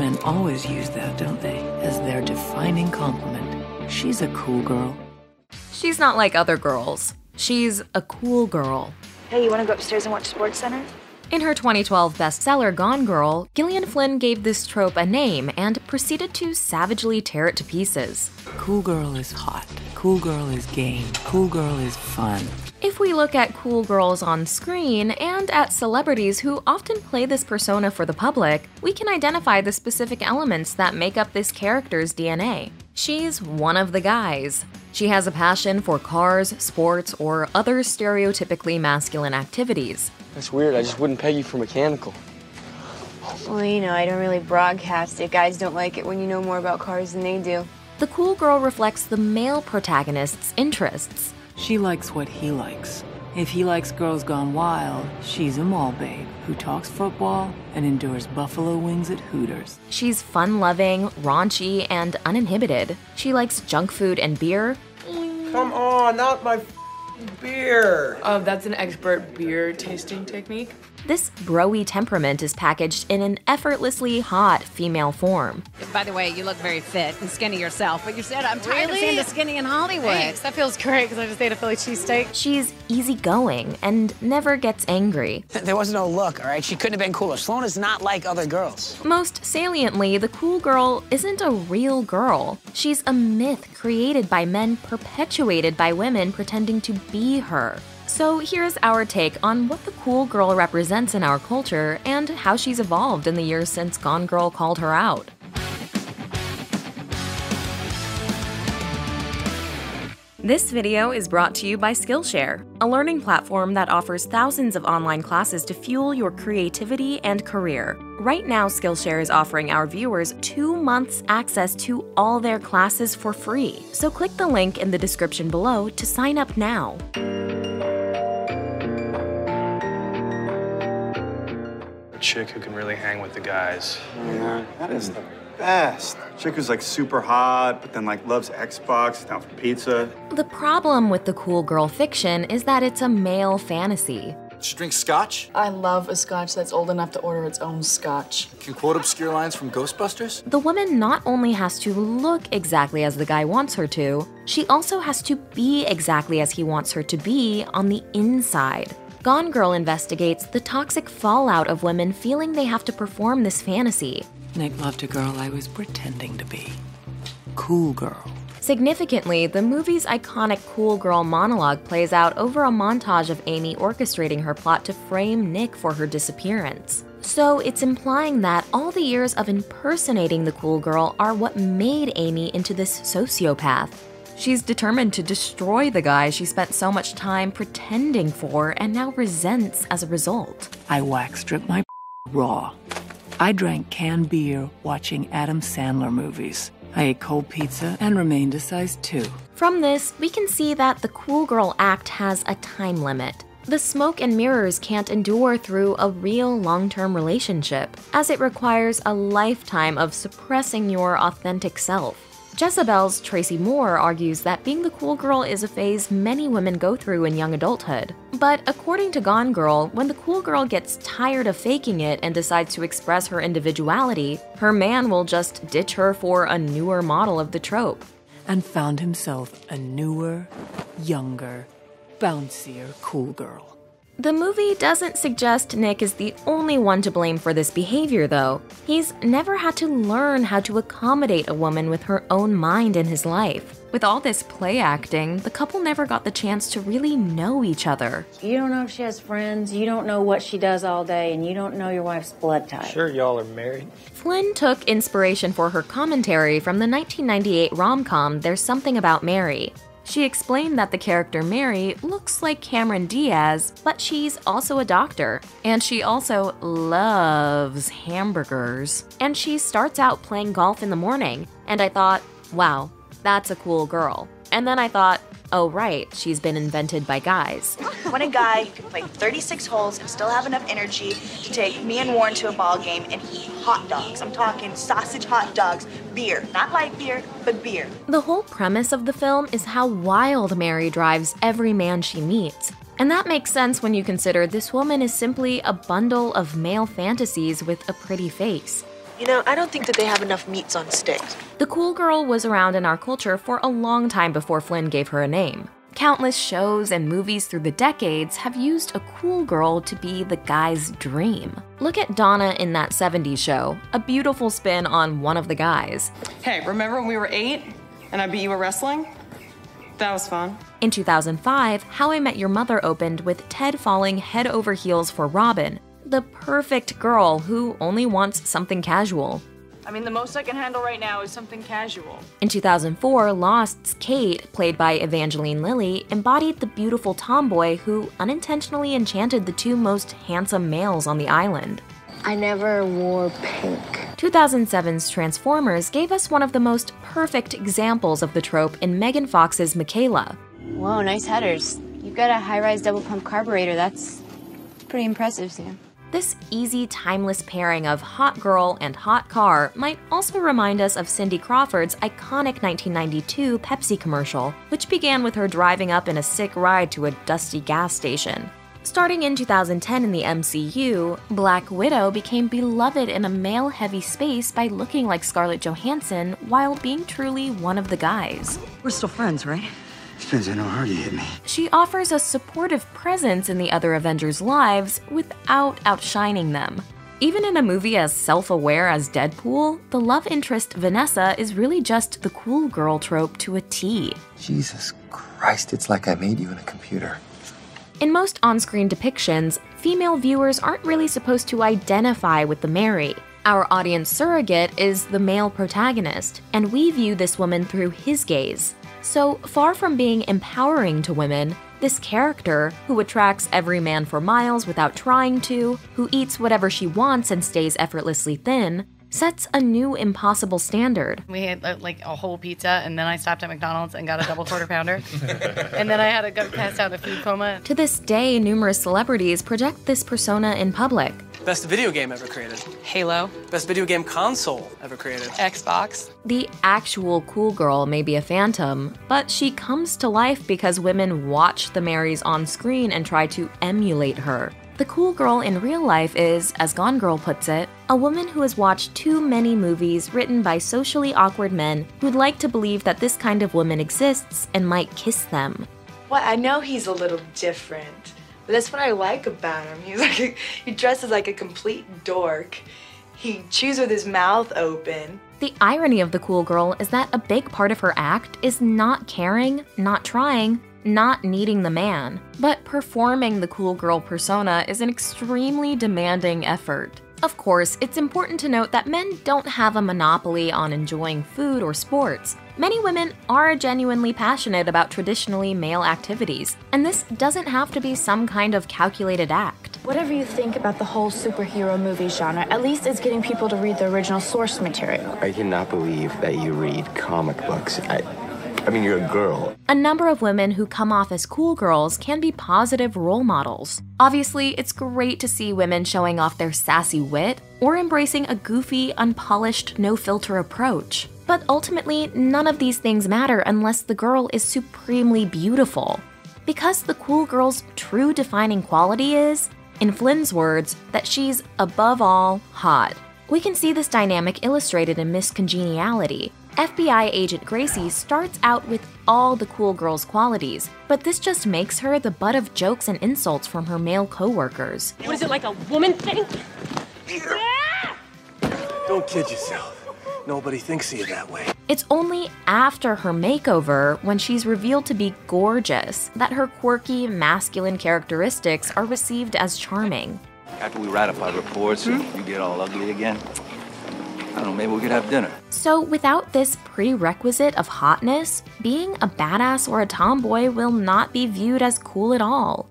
Men always use that, don't they? As their defining compliment. She's a cool girl. She's not like other girls. She's a cool girl. Hey, you want to go upstairs and watch SportsCenter? In her 2012 bestseller Gone Girl, Gillian Flynn gave this trope a name and proceeded to savagely tear it to pieces. Cool girl is hot. Cool girl is game. Cool girl is fun. If we look at cool girls on screen and at celebrities who often play this persona for the public, we can identify the specific elements that make up this character's DNA. She's one of the guys. She has a passion for cars, sports, or other stereotypically masculine activities. That's weird. I just wouldn't peg you for mechanical. Well, you know, I don't really broadcast it. Guys don't like it when you know more about cars than they do. The cool girl reflects the male protagonist's interests. She likes what he likes. If he likes Girls Gone Wild, she's a mall babe who talks football and endures buffalo wings at Hooters. She's fun loving, raunchy, and uninhibited. She likes junk food and beer. Come on, not my beer. Uh, that's an expert beer tasting technique. This broy temperament is packaged in an effortlessly hot female form. By the way, you look very fit and skinny yourself, but you said I'm tired of seeing the skinny in Hollywood. Thanks. That feels great because I just ate a Philly cheesesteak. She's easygoing and never gets angry. There was no look, all right? She couldn't have been cooler. Sloan is not like other girls. Most saliently, the cool girl isn't a real girl. She's a myth created by men perpetuated by women pretending to be her. So here's our take on what the cool girl represents in our culture and how she's evolved in the years since Gone Girl called her out. This video is brought to you by Skillshare, a learning platform that offers thousands of online classes to fuel your creativity and career. Right now, Skillshare is offering our viewers two months access to all their classes for free. So click the link in the description below to sign up now. Chick who can really hang with the guys. Yeah, that is the best. Chick who's like super hot, but then like loves Xbox, down for pizza. The problem with the cool girl fiction is that it's a male fantasy. She drinks scotch? I love a scotch that's old enough to order its own scotch. Can quote obscure lines from Ghostbusters? The woman not only has to look exactly as the guy wants her to, she also has to be exactly as he wants her to be on the inside. Gone Girl investigates the toxic fallout of women feeling they have to perform this fantasy. Nick loved a girl I was pretending to be. Cool girl. Significantly, the movie's iconic cool girl monologue plays out over a montage of Amy orchestrating her plot to frame Nick for her disappearance. So it's implying that all the years of impersonating the cool girl are what made Amy into this sociopath. She's determined to destroy the guy she spent so much time pretending for and now resents as a result. I wax stripped my raw. I drank canned beer watching Adam Sandler movies. I ate cold pizza and remained a size 2. From this, we can see that the cool girl act has a time limit. The smoke and mirrors can't endure through a real long term relationship, as it requires a lifetime of suppressing your authentic self. Jezebel's Tracy Moore argues that being the cool girl is a phase many women go through in young adulthood. But according to Gone Girl, when the cool girl gets tired of faking it and decides to express her individuality, her man will just ditch her for a newer model of the trope. And found himself a newer, younger, bouncier cool girl. The movie doesn't suggest Nick is the only one to blame for this behavior, though. He's never had to learn how to accommodate a woman with her own mind in his life. With all this play acting, the couple never got the chance to really know each other. You don't know if she has friends, you don't know what she does all day, and you don't know your wife's blood type. Sure, y'all are married. Flynn took inspiration for her commentary from the 1998 rom com There's Something About Mary. She explained that the character Mary looks like Cameron Diaz, but she's also a doctor. And she also loves hamburgers. And she starts out playing golf in the morning. And I thought, wow, that's a cool girl. And then I thought, oh, right, she's been invented by guys. When a guy can play 36 holes and still have enough energy to take me and Warren to a ball game and eat hot dogs. I'm talking sausage hot dogs, beer. Not light beer, but beer. The whole premise of the film is how wild Mary drives every man she meets. And that makes sense when you consider this woman is simply a bundle of male fantasies with a pretty face. You know, I don't think that they have enough meats on sticks. The cool girl was around in our culture for a long time before Flynn gave her a name. Countless shows and movies through the decades have used a cool girl to be the guy's dream. Look at Donna in that 70s show, a beautiful spin on one of the guys. Hey, remember when we were eight and I beat you at wrestling? That was fun. In 2005, How I Met Your Mother opened with Ted falling head over heels for Robin, the perfect girl who only wants something casual. I mean, the most I can handle right now is something casual. In 2004, Lost's Kate, played by Evangeline Lilly, embodied the beautiful tomboy who unintentionally enchanted the two most handsome males on the island. I never wore pink. 2007's Transformers gave us one of the most perfect examples of the trope in Megan Fox's Mikaela. Whoa, nice headers. You've got a high-rise double pump carburetor. That's pretty impressive, Sam. This easy, timeless pairing of hot girl and hot car might also remind us of Cindy Crawford's iconic 1992 Pepsi commercial, which began with her driving up in a sick ride to a dusty gas station. Starting in 2010 in the MCU, Black Widow became beloved in a male heavy space by looking like Scarlett Johansson while being truly one of the guys. We're still friends, right? Depends on how hard you hit me. She offers a supportive presence in the other Avengers' lives without outshining them. Even in a movie as self aware as Deadpool, the love interest Vanessa is really just the cool girl trope to a T. Jesus Christ, it's like I made you in a computer. In most on screen depictions, female viewers aren't really supposed to identify with the Mary. Our audience surrogate is the male protagonist, and we view this woman through his gaze. So, far from being empowering to women, this character, who attracts every man for miles without trying to, who eats whatever she wants and stays effortlessly thin, sets a new impossible standard. We had uh, like a whole pizza, and then I stopped at McDonald's and got a double quarter pounder. and then I had to go pass out in a food coma. To this day, numerous celebrities project this persona in public. Best video game ever created. Halo. Best video game console ever created. Xbox. The actual cool girl may be a phantom, but she comes to life because women watch the Marys on screen and try to emulate her. The cool girl in real life is, as Gone Girl puts it, a woman who has watched too many movies written by socially awkward men who'd like to believe that this kind of woman exists and might kiss them. Well, I know he's a little different, but that's what I like about him. He's like a, he dresses like a complete dork. He chews with his mouth open. The irony of the cool girl is that a big part of her act is not caring, not trying, not needing the man. But performing the cool girl persona is an extremely demanding effort. Of course, it's important to note that men don't have a monopoly on enjoying food or sports. Many women are genuinely passionate about traditionally male activities, and this doesn't have to be some kind of calculated act. Whatever you think about the whole superhero movie genre, at least it's getting people to read the original source material. I cannot believe that you read comic books. I, I mean, you're a girl. A number of women who come off as cool girls can be positive role models. Obviously, it's great to see women showing off their sassy wit or embracing a goofy, unpolished, no filter approach. But ultimately, none of these things matter unless the girl is supremely beautiful. Because the cool girl's true defining quality is, in Flynn's words, that she's above all hot. We can see this dynamic illustrated in Miss Congeniality. FBI agent Gracie starts out with all the cool girl's qualities, but this just makes her the butt of jokes and insults from her male coworkers. What is it, like a woman thing? Don't kid yourself. Nobody thinks of you that way. It's only after her makeover, when she's revealed to be gorgeous, that her quirky, masculine characteristics are received as charming. After we ratify reports and you get all ugly again, I don't know, maybe we could have dinner. So, without this prerequisite of hotness, being a badass or a tomboy will not be viewed as cool at all.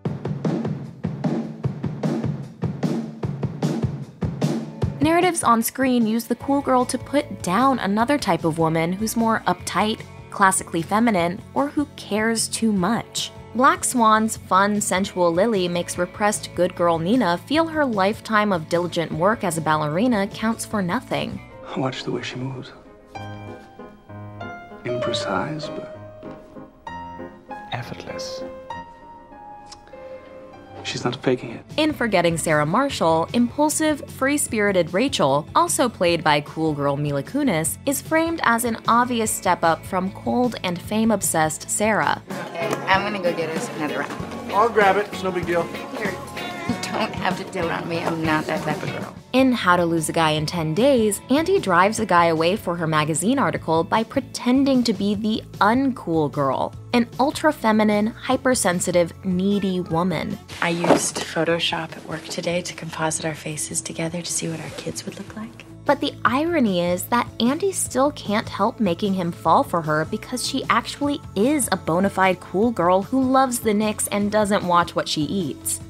Narratives on screen use the cool girl to put down another type of woman who's more uptight, classically feminine, or who cares too much. Black Swan's fun, sensual Lily makes repressed good girl Nina feel her lifetime of diligent work as a ballerina counts for nothing. Watch the way she moves. Imprecise, but effortless. She's not faking it. In Forgetting Sarah Marshall, impulsive, free spirited Rachel, also played by cool girl Mila Kunis, is framed as an obvious step up from cold and fame obsessed Sarah. Okay, I'm gonna go get us another round. I'll grab it. It's no big deal. Here, you don't have to dote on me. I'm not that type of girl. In How to Lose a Guy in 10 Days, Andy drives a guy away for her magazine article by pretending to be the uncool girl, an ultra feminine, hypersensitive, needy woman. I used Photoshop at work today to composite our faces together to see what our kids would look like. But the irony is that Andy still can't help making him fall for her because she actually is a bona fide cool girl who loves the Knicks and doesn't watch what she eats.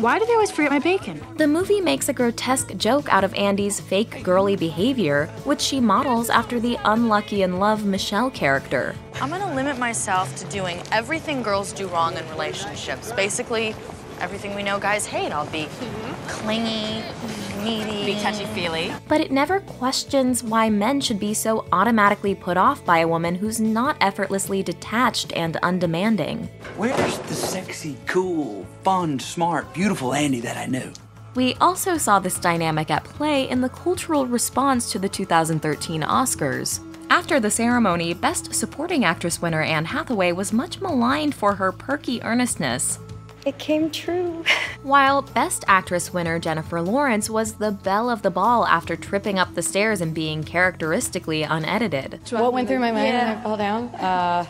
Why do they always forget my bacon? The movie makes a grotesque joke out of Andy's fake girly behavior, which she models after the unlucky in love Michelle character. I'm gonna limit myself to doing everything girls do wrong in relationships. Basically, everything we know guys hate. I'll be mm-hmm. clingy, needy, Be touchy feely. But it never questions why men should be so automatically put off by a woman who's not effortlessly detached and undemanding. Where's the sexy, cool, fun, smart, beautiful Andy that I knew? We also saw this dynamic at play in the cultural response to the 2013 Oscars. After the ceremony, Best Supporting Actress winner Anne Hathaway was much maligned for her perky earnestness. It came true. While Best Actress winner Jennifer Lawrence was the belle of the ball after tripping up the stairs and being characteristically unedited. What went through my mind Yeah. when I fell down? Uh,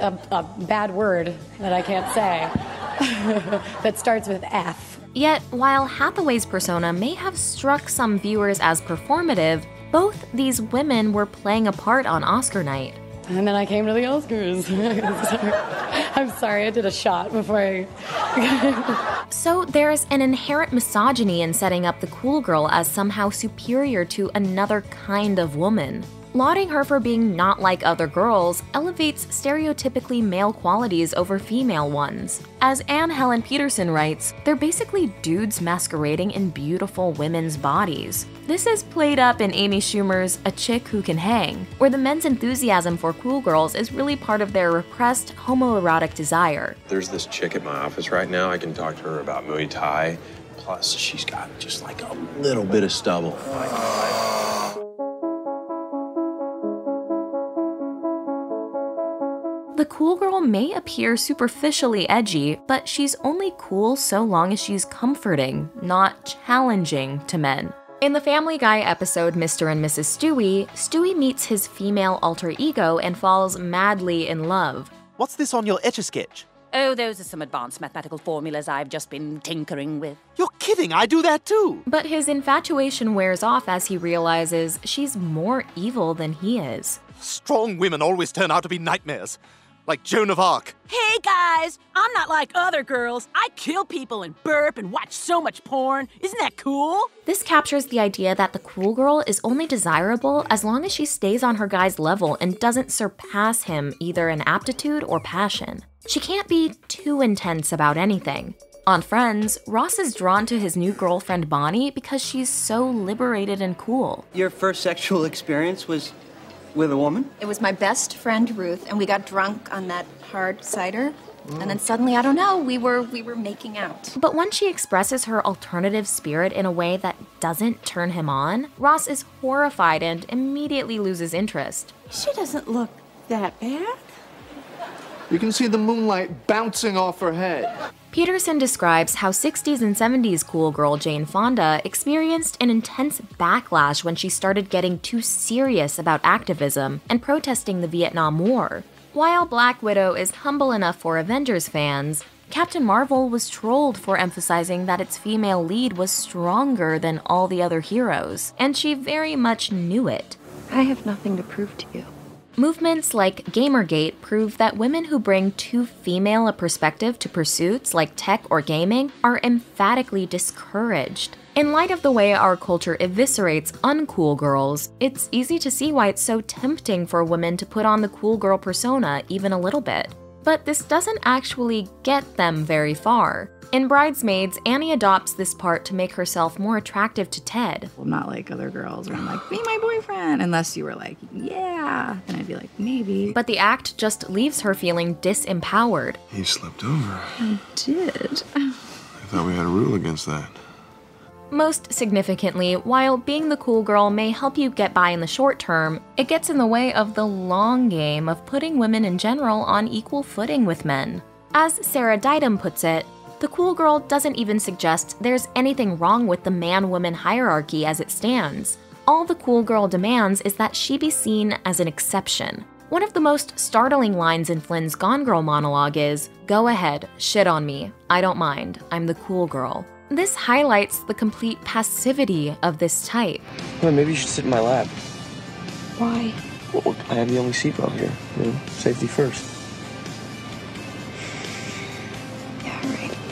a, a bad word that I can't say that starts with F. Yet, while Hathaway's persona may have struck some viewers as performative, both these women were playing a part on Oscar night. And then I came to the Oscars. I'm sorry, I did a shot before I. So there's an inherent misogyny in setting up the cool girl as somehow superior to another kind of woman. Lauding her for being not like other girls elevates stereotypically male qualities over female ones. As Anne Helen Petersen writes, they're basically dudes masquerading in beautiful women's bodies. This is played up in Amy Schumer's A Chick Who Can Hang, where the men's enthusiasm for cool girls is really part of their repressed homoerotic desire. There's this chick at my office right now. I can talk to her about Muay Thai. Plus, she's got just like a little bit of stubble. Oh The cool girl may appear superficially edgy, but she's only cool so long as she's comforting, not challenging to men. In the Family Guy episode Mr. and Mrs. Stewie, Stewie meets his female alter ego and falls madly in love. What's this on your etch a sketch? Oh, those are some advanced mathematical formulas I've just been tinkering with. You're kidding, I do that too. But his infatuation wears off as he realizes she's more evil than he is. Strong women always turn out to be nightmares. Like Joan of Arc. Hey guys, I'm not like other girls. I kill people and burp and watch so much porn. Isn't that cool? This captures the idea that the cool girl is only desirable as long as she stays on her guy's level and doesn't surpass him either in aptitude or passion. She can't be too intense about anything. On Friends, Ross is drawn to his new girlfriend Bonnie because she's so liberated and cool. Your first sexual experience was with a woman? It was my best friend Ruth, and we got drunk on that hard cider. And then suddenly, I don't know, we were we were making out. But when she expresses her alternative spirit in a way that doesn't turn him on, Ross is horrified and immediately loses interest. She doesn't look that bad. You can see the moonlight bouncing off her head. Petersen describes how 60s and 70s cool girl Jane Fonda experienced an intense backlash when she started getting too serious about activism and protesting the Vietnam War. While Black Widow is humble enough for Avengers fans, Captain Marvel was trolled for emphasizing that its female lead was stronger than all the other heroes, and she very much knew it. I have nothing to prove to you. Movements like Gamergate prove that women who bring too female a perspective to pursuits like tech or gaming are emphatically discouraged. In light of the way our culture eviscerates uncool girls, it's easy to see why it's so tempting for women to put on the cool girl persona even a little bit. But this doesn't actually get them very far. In Bridesmaids, Annie adopts this part to make herself more attractive to Ted. Well, not like other girls where I'm like, be my boyfriend. Unless you were like, yeah. Then I'd be like, maybe. But the act just leaves her feeling disempowered. He slipped over. I did. I thought we had a rule against that. Most significantly, while being the cool girl may help you get by in the short term, it gets in the way of the long game of putting women in general on equal footing with men. As Sarah Ditum puts it, the cool girl doesn't even suggest there's anything wrong with the man woman hierarchy as it stands. All the cool girl demands is that she be seen as an exception. One of the most startling lines in Flynn's Gone Girl monologue is Go ahead, shit on me. I don't mind. I'm the cool girl. This highlights the complete passivity of this type. Well, maybe you should sit in my lap. Why? Well, I have the only seatbelt here. You know, safety first.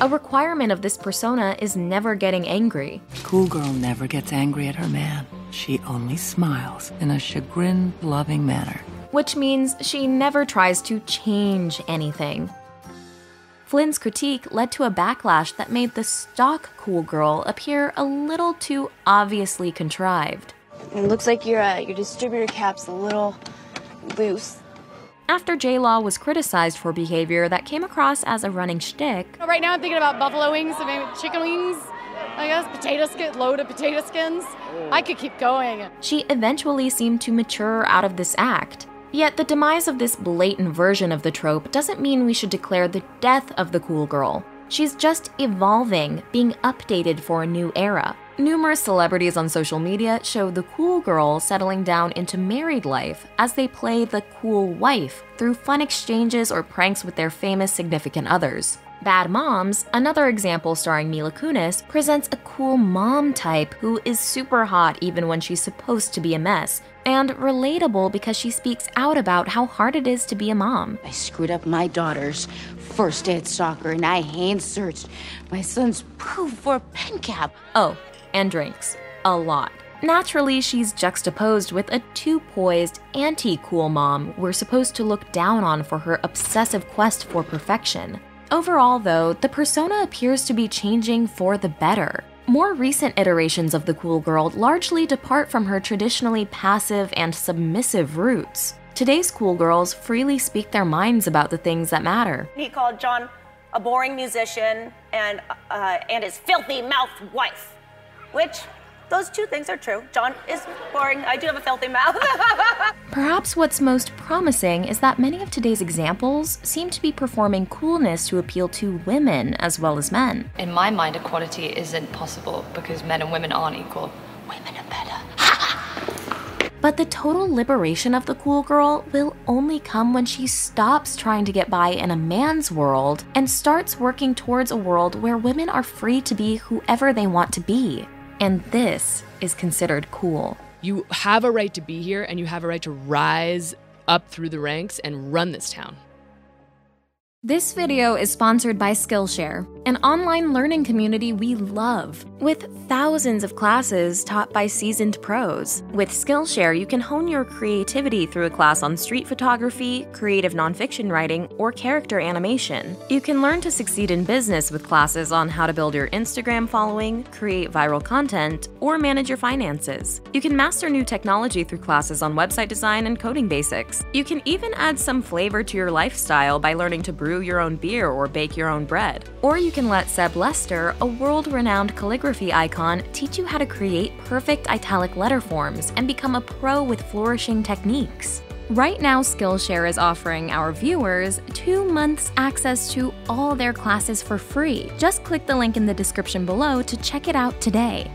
A requirement of this persona is never getting angry. Cool girl never gets angry at her man. She only smiles in a chagrin loving manner. Which means she never tries to change anything. Flynn's critique led to a backlash that made the stock cool girl appear a little too obviously contrived. It looks like your uh, your distributor cap's a little loose. After J Law was criticized for behavior that came across as a running shtick, Right now I'm thinking about buffalo wings, so maybe chicken wings. I guess potato skin, load of potato skins. I could keep going. she eventually seemed to mature out of this act. Yet the demise of this blatant version of the trope doesn't mean we should declare the death of the cool girl. She's just evolving, being updated for a new era. Numerous celebrities on social media show the cool girl settling down into married life as they play the cool wife through fun exchanges or pranks with their famous significant others. Bad Moms, another example starring Mila Kunis, presents a cool mom type who is super hot even when she's supposed to be a mess, and relatable because she speaks out about how hard it is to be a mom. I screwed up my daughter's first day at soccer and I hand searched my son's poo for a pen cap. Oh, and drinks. A lot. Naturally, she's juxtaposed with a too poised, anti cool mom we're supposed to look down on for her obsessive quest for perfection. Overall, though, the persona appears to be changing for the better. More recent iterations of the cool girl largely depart from her traditionally passive and submissive roots. Today's cool girls freely speak their minds about the things that matter. He called John a boring musician and uh, and his filthy mouth wife, which those two things are true. John is boring. I do have a filthy mouth. Perhaps what's most promising is that many of today's examples seem to be performing coolness to appeal to women as well as men. In my mind, equality isn't possible because men and women aren't equal. Women are better. but the total liberation of the cool girl will only come when she stops trying to get by in a man's world and starts working towards a world where women are free to be whoever they want to be. And this is considered cool. You have a right to be here and you have a right to rise up through the ranks and run this town. This video is sponsored by Skillshare, an online learning community we love, with thousands of classes taught by seasoned pros. With Skillshare, you can hone your creativity through a class on street photography, creative nonfiction writing, or character animation. You can learn to succeed in business with classes on how to build your Instagram following, create viral content, or manage your finances. You can master new technology through classes on website design and coding basics. You can even add some flavor to your lifestyle by learning to brew your own beer or bake your own bread. Or you can let Seb Lester, a world renowned calligraphy icon, teach you how to create perfect italic letter forms and become a pro with flourishing techniques. Right now, Skillshare is offering our viewers two months access to all their classes for free. Just click the link in the description below to check it out today.